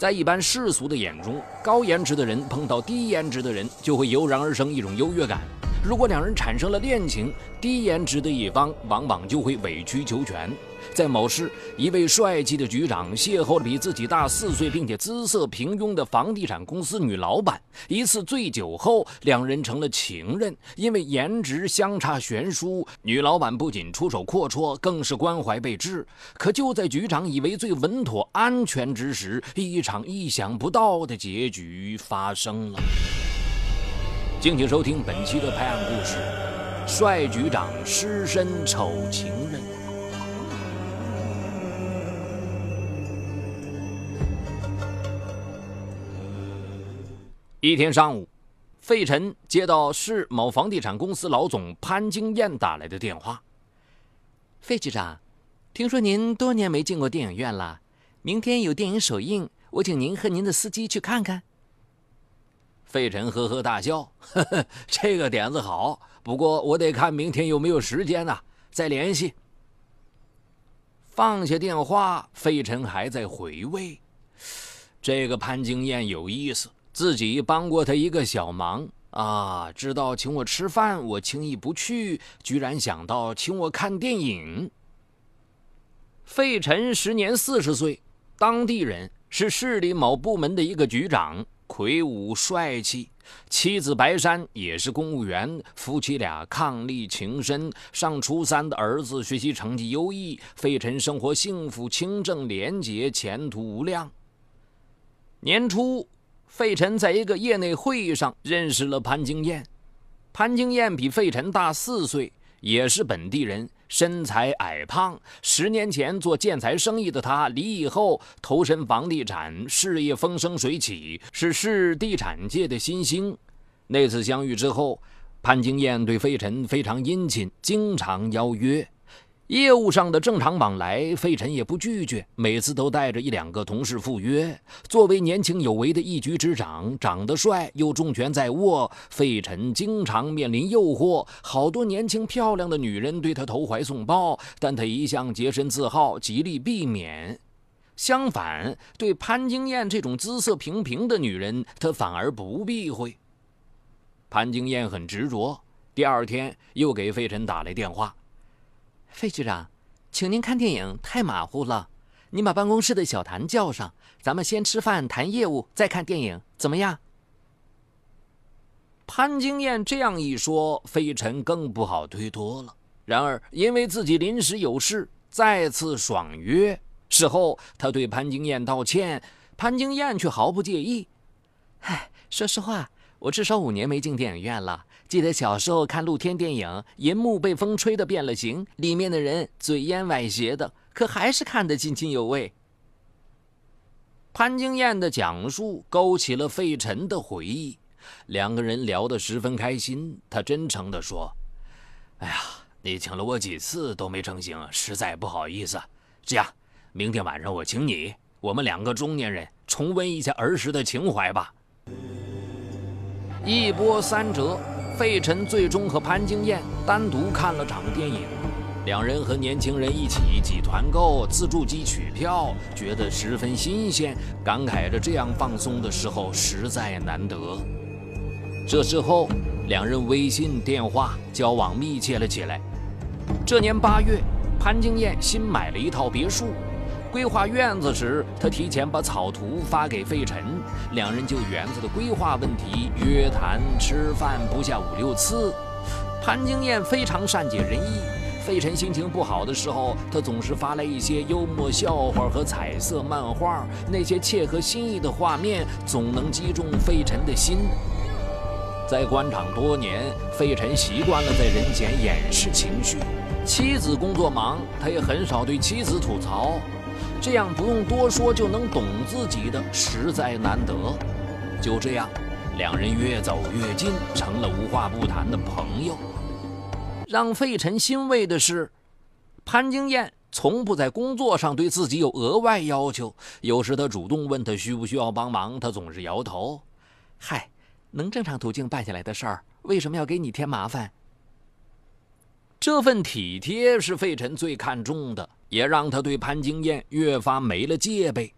在一般世俗的眼中，高颜值的人碰到低颜值的人，就会油然而生一种优越感。如果两人产生了恋情，低颜值的一方往往就会委曲求全。在某市，一位帅气的局长邂逅了比自己大四岁并且姿色平庸的房地产公司女老板。一次醉酒后，两人成了情人。因为颜值相差悬殊，女老板不仅出手阔绰，更是关怀备至。可就在局长以为最稳妥安全之时，一场意想不到的结局发生了。敬请收听本期的拍案故事：帅局长失身丑情人。一天上午，费晨接到市某房地产公司老总潘金燕打来的电话。费局长，听说您多年没进过电影院了，明天有电影首映，我请您和您的司机去看看。费晨呵呵大笑，呵呵，这个点子好。不过我得看明天有没有时间呢，再联系。放下电话，费晨还在回味，这个潘金燕有意思，自己帮过他一个小忙啊，知道请我吃饭，我轻易不去，居然想到请我看电影。费晨时年四十岁，当地人，是市里某部门的一个局长。魁梧帅气，妻子白珊也是公务员，夫妻俩伉俪情深。上初三的儿子学习成绩优异，费晨生活幸福、清正、廉洁，前途无量。年初，费晨在一个业内会议上认识了潘金燕，潘金燕比费晨大四岁，也是本地人。身材矮胖，十年前做建材生意的他离异后投身房地产事业，风生水起，是市地产界的新星。那次相遇之后，潘金燕对费晨非常殷勤，经常邀约。业务上的正常往来，费晨也不拒绝，每次都带着一两个同事赴约。作为年轻有为的一局之长，长得帅又重权在握，费晨经常面临诱惑。好多年轻漂亮的女人对他投怀送抱，但他一向洁身自好，极力避免。相反，对潘金燕这种姿色平平的女人，他反而不避讳。潘金燕很执着，第二天又给费晨打来电话。费局长，请您看电影太马虎了。您把办公室的小谭叫上，咱们先吃饭谈业务，再看电影，怎么样？潘金燕这样一说，费晨更不好推脱了。然而，因为自己临时有事，再次爽约。事后，他对潘金燕道歉，潘金燕却毫不介意。唉，说实话，我至少五年没进电影院了。记得小时候看露天电影，银幕被风吹得变了形，里面的人嘴烟歪斜的，可还是看得津津有味。潘金燕的讲述勾起了费晨的回忆，两个人聊得十分开心。他真诚地说：“哎呀，你请了我几次都没成行，实在不好意思。这样，明天晚上我请你，我们两个中年人重温一下儿时的情怀吧。”一波三折。费晨最终和潘金燕单独看了场电影，两人和年轻人一起挤团购、自助机取票，觉得十分新鲜，感慨着这样放松的时候实在难得。这之后，两人微信、电话交往密切了起来。这年八月，潘金燕新买了一套别墅。规划院子时，他提前把草图发给费晨，两人就园子的规划问题约谈吃饭不下五六次。潘金燕非常善解人意，费晨心情不好的时候，他总是发来一些幽默笑话和彩色漫画，那些切合心意的画面总能击中费晨的心。在官场多年，费晨习惯了在人前掩饰情绪，妻子工作忙，他也很少对妻子吐槽。这样不用多说就能懂自己的，实在难得。就这样，两人越走越近，成了无话不谈的朋友。让费晨欣慰的是，潘金燕从不在工作上对自己有额外要求。有时他主动问他需不需要帮忙，他总是摇头：“嗨，能正常途径办下来的事儿，为什么要给你添麻烦？”这份体贴是费晨最看重的。也让他对潘金燕越发没了戒备。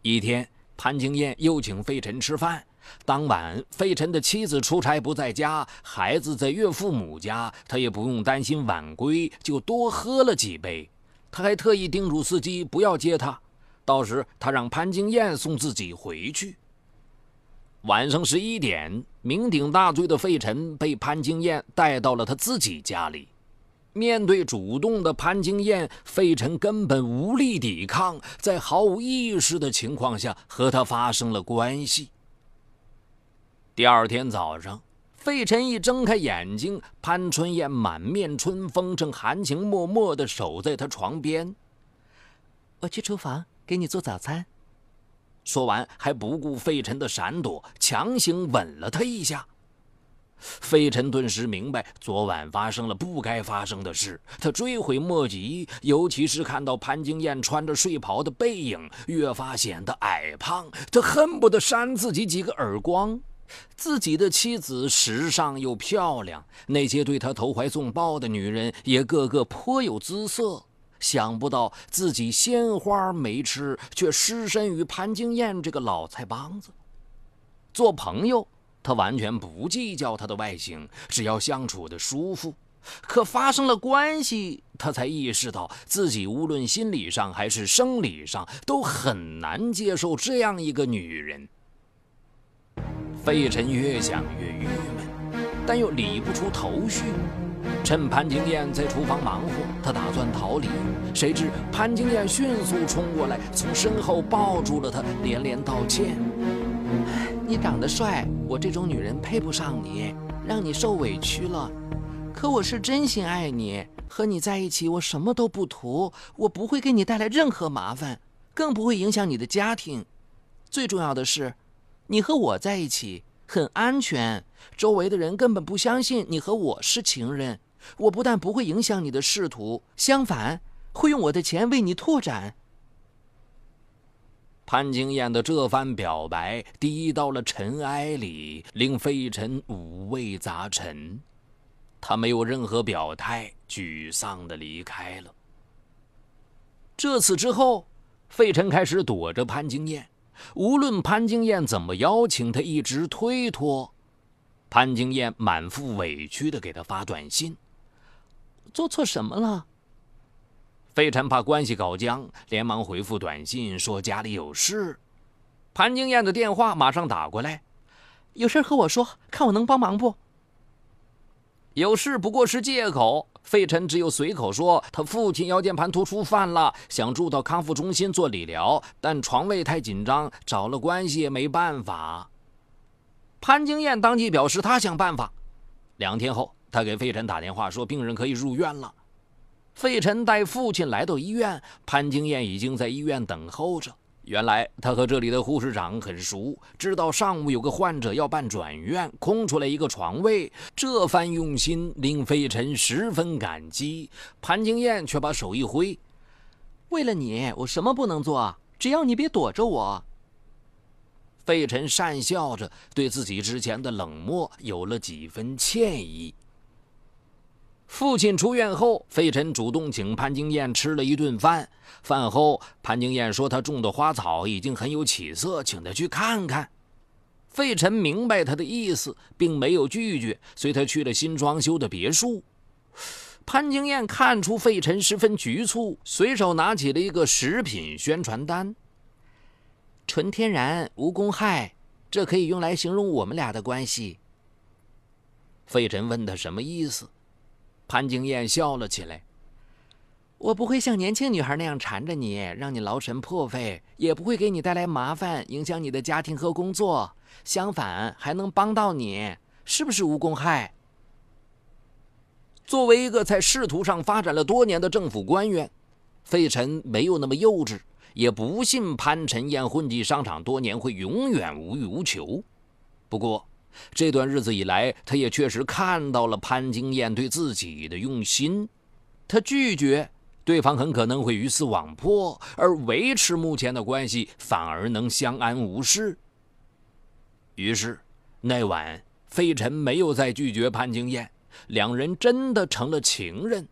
一天，潘金燕又请费晨吃饭。当晚，费晨的妻子出差不在家，孩子在岳父母家，他也不用担心晚归，就多喝了几杯。他还特意叮嘱司机不要接他，到时他让潘金燕送自己回去。晚上十一点，酩酊大醉的费晨被潘金燕带到了他自己家里。面对主动的潘金燕，费晨根本无力抵抗，在毫无意识的情况下和他发生了关系。第二天早上，费晨一睁开眼睛，潘春燕满面春风，正含情脉脉地守在他床边。我去厨房给你做早餐。说完，还不顾费晨的闪躲，强行吻了他一下。飞尘顿时明白昨晚发生了不该发生的事，他追悔莫及，尤其是看到潘金燕穿着睡袍的背影，越发显得矮胖，他恨不得扇自己几个耳光。自己的妻子时尚又漂亮，那些对他投怀送抱的女人也个个颇有姿色。想不到自己鲜花没吃，却失身于潘金燕这个老菜帮子。做朋友，他完全不计较她的外形，只要相处的舒服。可发生了关系，他才意识到自己无论心理上还是生理上都很难接受这样一个女人。费晨越想越郁闷，但又理不出头绪。趁潘金燕在厨房忙活，他打算逃离。谁知潘金燕迅速冲过来，从身后抱住了他，连连道歉：“你长得帅，我这种女人配不上你，让你受委屈了。可我是真心爱你，和你在一起，我什么都不图，我不会给你带来任何麻烦，更不会影响你的家庭。最重要的是。”你和我在一起很安全，周围的人根本不相信你和我是情人。我不但不会影响你的仕途，相反会用我的钱为你拓展。潘金燕的这番表白滴到了尘埃里，令费尘五味杂陈。他没有任何表态，沮丧的离开了。这次之后，费尘开始躲着潘金燕。无论潘金燕怎么邀请，他一直推脱。潘金燕满腹委屈的给他发短信：“做错什么了？”费晨怕关系搞僵，连忙回复短信说家里有事。潘金燕的电话马上打过来：“有事和我说，看我能帮忙不？”有事不过是借口。费晨只有随口说，他父亲腰间盘突出犯了，想住到康复中心做理疗，但床位太紧张，找了关系也没办法。潘金燕当即表示，她想办法。两天后，他给费晨打电话说，病人可以入院了。费晨带父亲来到医院，潘金燕已经在医院等候着。原来他和这里的护士长很熟，知道上午有个患者要办转院，空出来一个床位。这番用心令费晨十分感激。潘金燕却把手一挥：“为了你，我什么不能做？只要你别躲着我。”费晨讪笑着，对自己之前的冷漠有了几分歉意。父亲出院后，费晨主动请潘金燕吃了一顿饭。饭后，潘金燕说：“她种的花草已经很有起色，请她去看看。”费晨明白他的意思，并没有拒绝，随他去了新装修的别墅。潘金燕看出费晨十分局促，随手拿起了一个食品宣传单：“纯天然，无公害，这可以用来形容我们俩的关系。”费晨问他什么意思。潘金燕笑了起来。我不会像年轻女孩那样缠着你，让你劳神破费，也不会给你带来麻烦，影响你的家庭和工作。相反，还能帮到你，是不是无公害？作为一个在仕途上发展了多年的政府官员，费晨没有那么幼稚，也不信潘晨燕混迹商场多年会永远无欲无求。不过，这段日子以来，他也确实看到了潘金燕对自己的用心。他拒绝，对方很可能会鱼死网破；而维持目前的关系，反而能相安无事。于是，那晚费晨没有再拒绝潘金燕，两人真的成了情人。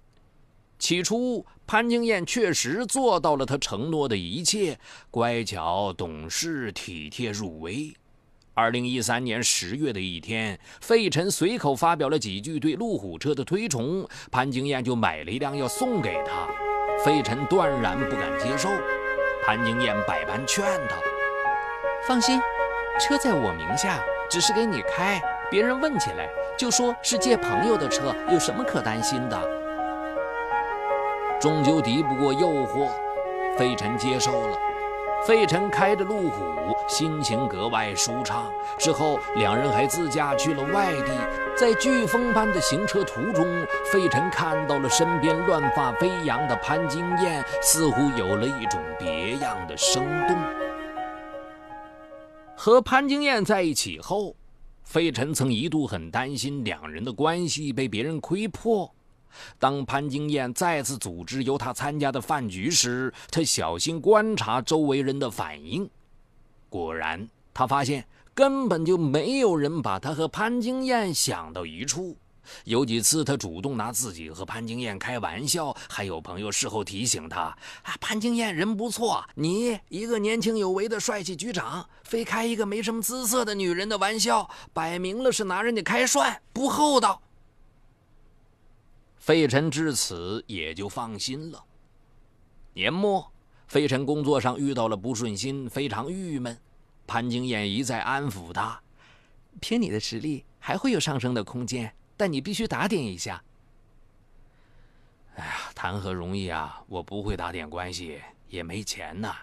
起初，潘金燕确实做到了他承诺的一切，乖巧、懂事、体贴入微。二零一三年十月的一天，费晨随口发表了几句对路虎车的推崇，潘金燕就买了一辆要送给他。费晨断然不敢接受，潘金燕百般劝他：“放心，车在我名下，只是给你开，别人问起来就说是借朋友的车，有什么可担心的？”终究敌不过诱惑，费晨接受了。费晨开着路虎，心情格外舒畅。之后，两人还自驾去了外地。在飓风般的行车途中，费晨看到了身边乱发飞扬的潘金燕，似乎有了一种别样的生动。和潘金燕在一起后，费晨曾一度很担心两人的关系被别人窥破。当潘金燕再次组织由他参加的饭局时，他小心观察周围人的反应。果然，他发现根本就没有人把他和潘金燕想到一处。有几次，他主动拿自己和潘金燕开玩笑，还有朋友事后提醒他：“啊，潘金燕人不错，你一个年轻有为的帅气局长，非开一个没什么姿色的女人的玩笑，摆明了是拿人家开涮，不厚道。”费晨至此也就放心了。年末，费晨工作上遇到了不顺心，非常郁闷。潘金燕一再安抚他：“凭你的实力，还会有上升的空间，但你必须打点一下。”哎呀，谈何容易啊！我不会打点关系，也没钱呐。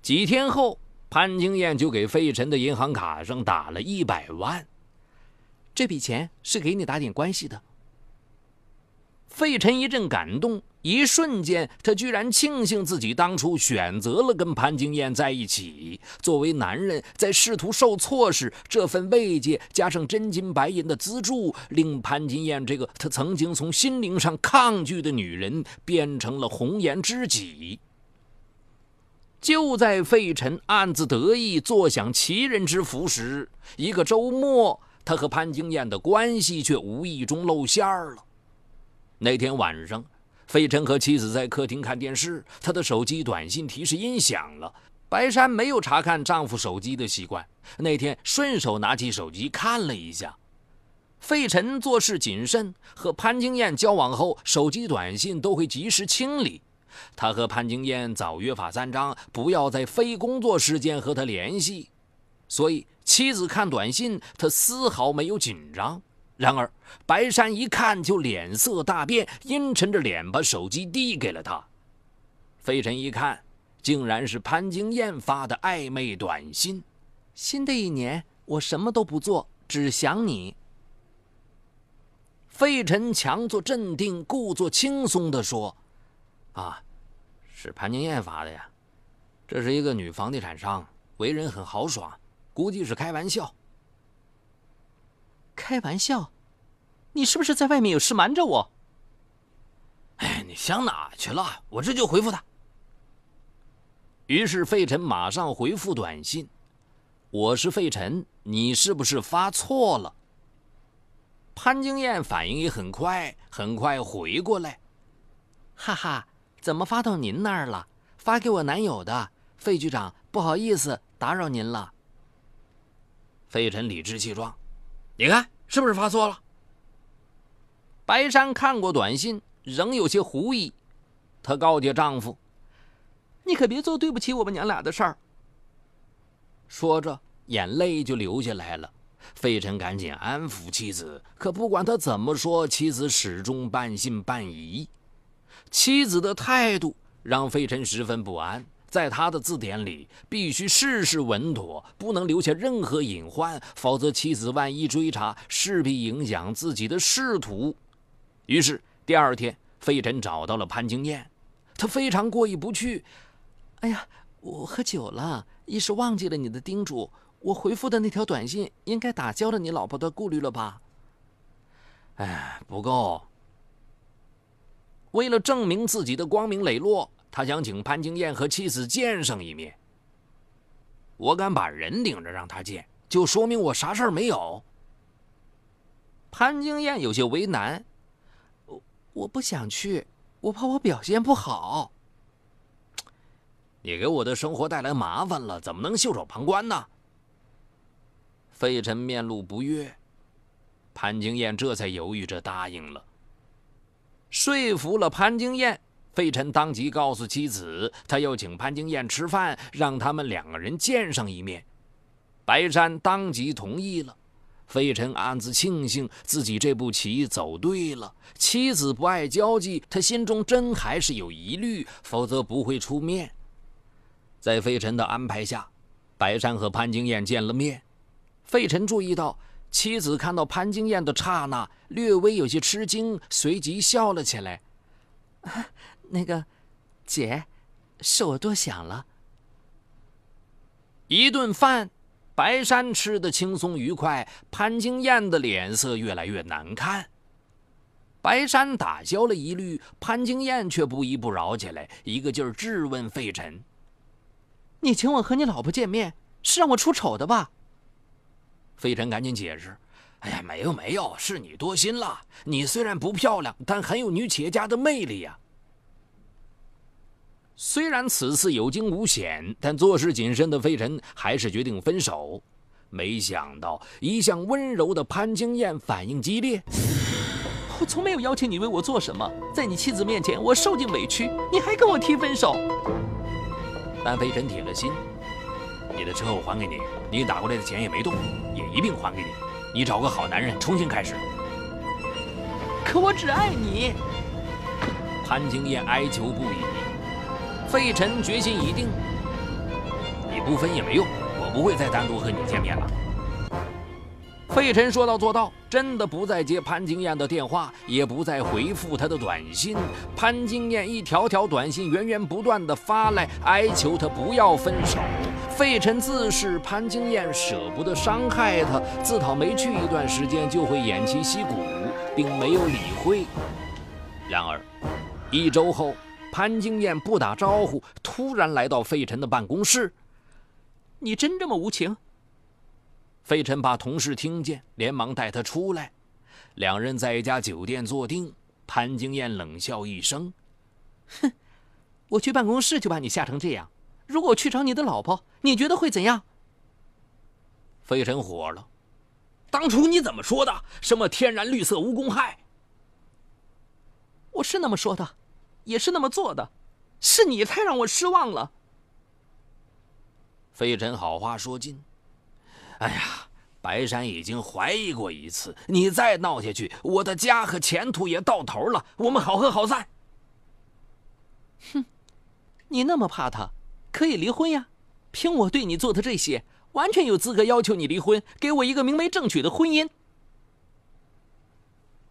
几天后，潘金燕就给费晨的银行卡上打了一百万。这笔钱是给你打点关系的。费晨一阵感动，一瞬间，他居然庆幸自己当初选择了跟潘金燕在一起。作为男人，在仕途受挫时，这份慰藉加上真金白银的资助，令潘金燕这个他曾经从心灵上抗拒的女人，变成了红颜知己。就在费晨暗自得意、坐享其人之福时，一个周末，他和潘金燕的关系却无意中露馅了。那天晚上，费晨和妻子在客厅看电视，他的手机短信提示音响了。白珊没有查看丈夫手机的习惯，那天顺手拿起手机看了一下。费晨做事谨慎，和潘金燕交往后，手机短信都会及时清理。他和潘金燕早约法三章，不要在非工作时间和他联系，所以妻子看短信，他丝毫没有紧张。然而，白山一看就脸色大变，阴沉着脸把手机递给了他。费晨一看，竟然是潘金燕发的暧昧短信：“新的一年，我什么都不做，只想你。”费晨强作镇定，故作轻松地说：“啊，是潘金燕发的呀，这是一个女房地产商，为人很豪爽，估计是开玩笑。”开玩笑，你是不是在外面有事瞒着我？哎，你想哪去了？我这就回复他。于是费晨马上回复短信：“我是费晨，你是不是发错了？”潘金燕反应也很快，很快回过来：“哈哈，怎么发到您那儿了？发给我男友的。费局长，不好意思打扰您了。”费晨理直气壮。你看是不是发错了？白山看过短信，仍有些狐疑。她告诫丈夫：“你可别做对不起我们娘俩的事儿。”说着，眼泪就流下来了。费晨赶紧安抚妻子，可不管他怎么说，妻子始终半信半疑。妻子的态度让费晨十分不安。在他的字典里，必须事事稳妥，不能留下任何隐患，否则妻子万一追查，势必影响自己的仕途。于是第二天，费晨找到了潘金燕，他非常过意不去。哎呀，我喝酒了，一时忘记了你的叮嘱。我回复的那条短信，应该打消了你老婆的顾虑了吧？哎，不够。为了证明自己的光明磊落。他想请潘金燕和妻子见上一面。我敢把人领着让他见，就说明我啥事儿没有。潘金燕有些为难，我我不想去，我怕我表现不好。你给我的生活带来麻烦了，怎么能袖手旁观呢？费晨面露不悦，潘金燕这才犹豫着答应了。说服了潘金燕，费晨当即告诉妻子，他要请潘金燕吃饭，让他们两个人见上一面。白山当即同意了。费晨暗自庆幸自己这步棋走对了。妻子不爱交际，他心中真还是有疑虑，否则不会出面。在费晨的安排下，白山和潘金燕见了面。费晨注意到妻子看到潘金燕的刹那，略微有些吃惊，随即笑了起来：“那个，姐，是我多想了。”一顿饭。白山吃得轻松愉快，潘金燕的脸色越来越难看。白山打消了疑虑，潘金燕却不依不饶起来，一个劲儿质问费晨：“你请我和你老婆见面，是让我出丑的吧？”费晨赶紧解释：“哎呀，没有没有，是你多心了。你虽然不漂亮，但很有女企业家的魅力呀。”虽然此次有惊无险，但做事谨慎的费晨还是决定分手。没想到，一向温柔的潘金燕反应激烈。我从没有邀请你为我做什么，在你妻子面前，我受尽委屈，你还跟我提分手。但费晨铁了心：“你的车我还给你，你打过来的钱也没动，也一并还给你。你找个好男人，重新开始。”可我只爱你。潘金燕哀求不已。费晨决心已定，你不分也没用，我不会再单独和你见面了。费晨说到做到，真的不再接潘金燕的电话，也不再回复她的短信。潘金燕一条条短信源源不断的发来，哀求他不要分手。费晨自是潘金燕舍不得伤害他，自讨没趣一段时间就会偃旗息鼓，并没有理会。然而，一周后。潘金燕不打招呼，突然来到费晨的办公室。你真这么无情？费晨怕同事听见，连忙带他出来。两人在一家酒店坐定。潘金燕冷笑一声：“哼，我去办公室就把你吓成这样。如果我去找你的老婆，你觉得会怎样？”费晨火了：“当初你怎么说的？什么天然绿色无公害？我是那么说的。”也是那么做的，是你太让我失望了。飞尘好话说尽，哎呀，白山已经怀疑过一次，你再闹下去，我的家和前途也到头了。我们好合好散。哼，你那么怕他，可以离婚呀。凭我对你做的这些，完全有资格要求你离婚，给我一个明媒正娶的婚姻。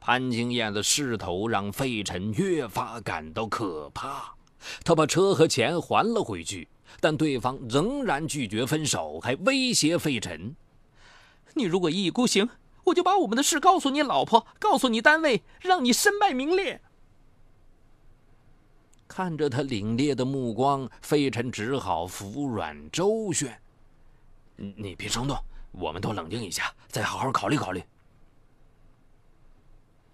潘金燕的势头让费晨越发感到可怕，他把车和钱还了回去，但对方仍然拒绝分手，还威胁费晨：“你如果一意孤行，我就把我们的事告诉你老婆，告诉你单位，让你身败名裂。”看着他凛冽的目光，费晨只好服软周旋：“你别冲动，我们都冷静一下，再好好考虑考虑。”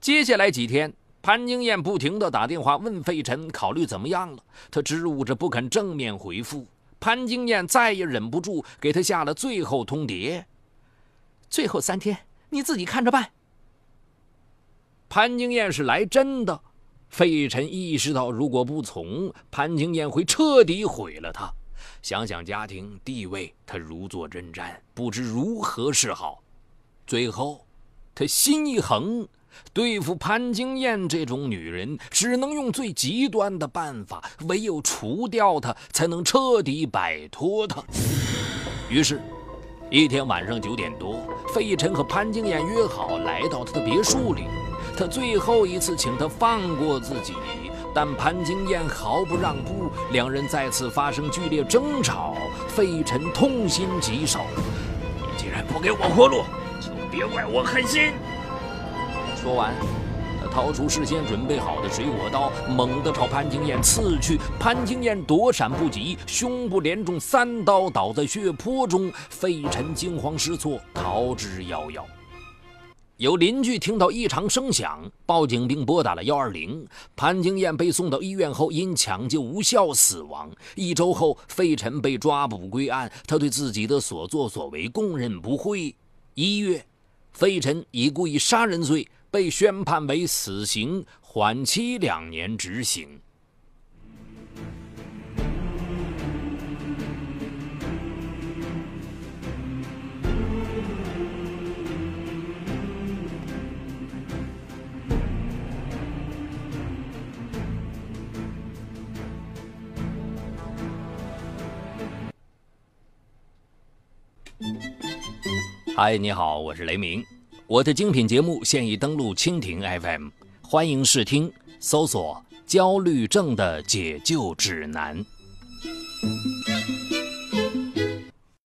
接下来几天，潘金燕不停地打电话问费晨考虑怎么样了，他支吾着不肯正面回复。潘金燕再也忍不住，给他下了最后通牒：最后三天，你自己看着办。潘金燕是来真的，费晨意识到，如果不从，潘金燕会彻底毁了他。想想家庭地位，他如坐针毡，不知如何是好。最后，他心一横。对付潘金燕这种女人，只能用最极端的办法，唯有除掉她，才能彻底摆脱她。于是，一天晚上九点多，费晨和潘金燕约好来到她的别墅里，他最后一次请她放过自己，但潘金燕毫不让步，两人再次发生剧烈争吵。费晨痛心疾首：“你既然不给我活路，就别怪我狠心。”说完，他掏出事先准备好的水果刀，猛地朝潘金燕刺去。潘金燕躲闪不及，胸部连中三刀，倒在血泊中。费晨惊慌失措，逃之夭夭。有邻居听到异常声响，报警并拨打了幺二零。潘金燕被送到医院后，因抢救无效死亡。一周后，费晨被抓捕归案，他对自己的所作所为供认不讳。一月，费晨以故意杀人罪被宣判为死刑，缓期两年执行。嗨，你好，我是雷鸣。我的精品节目现已登录蜻蜓 FM，欢迎试听，搜索“焦虑症的解救指南”。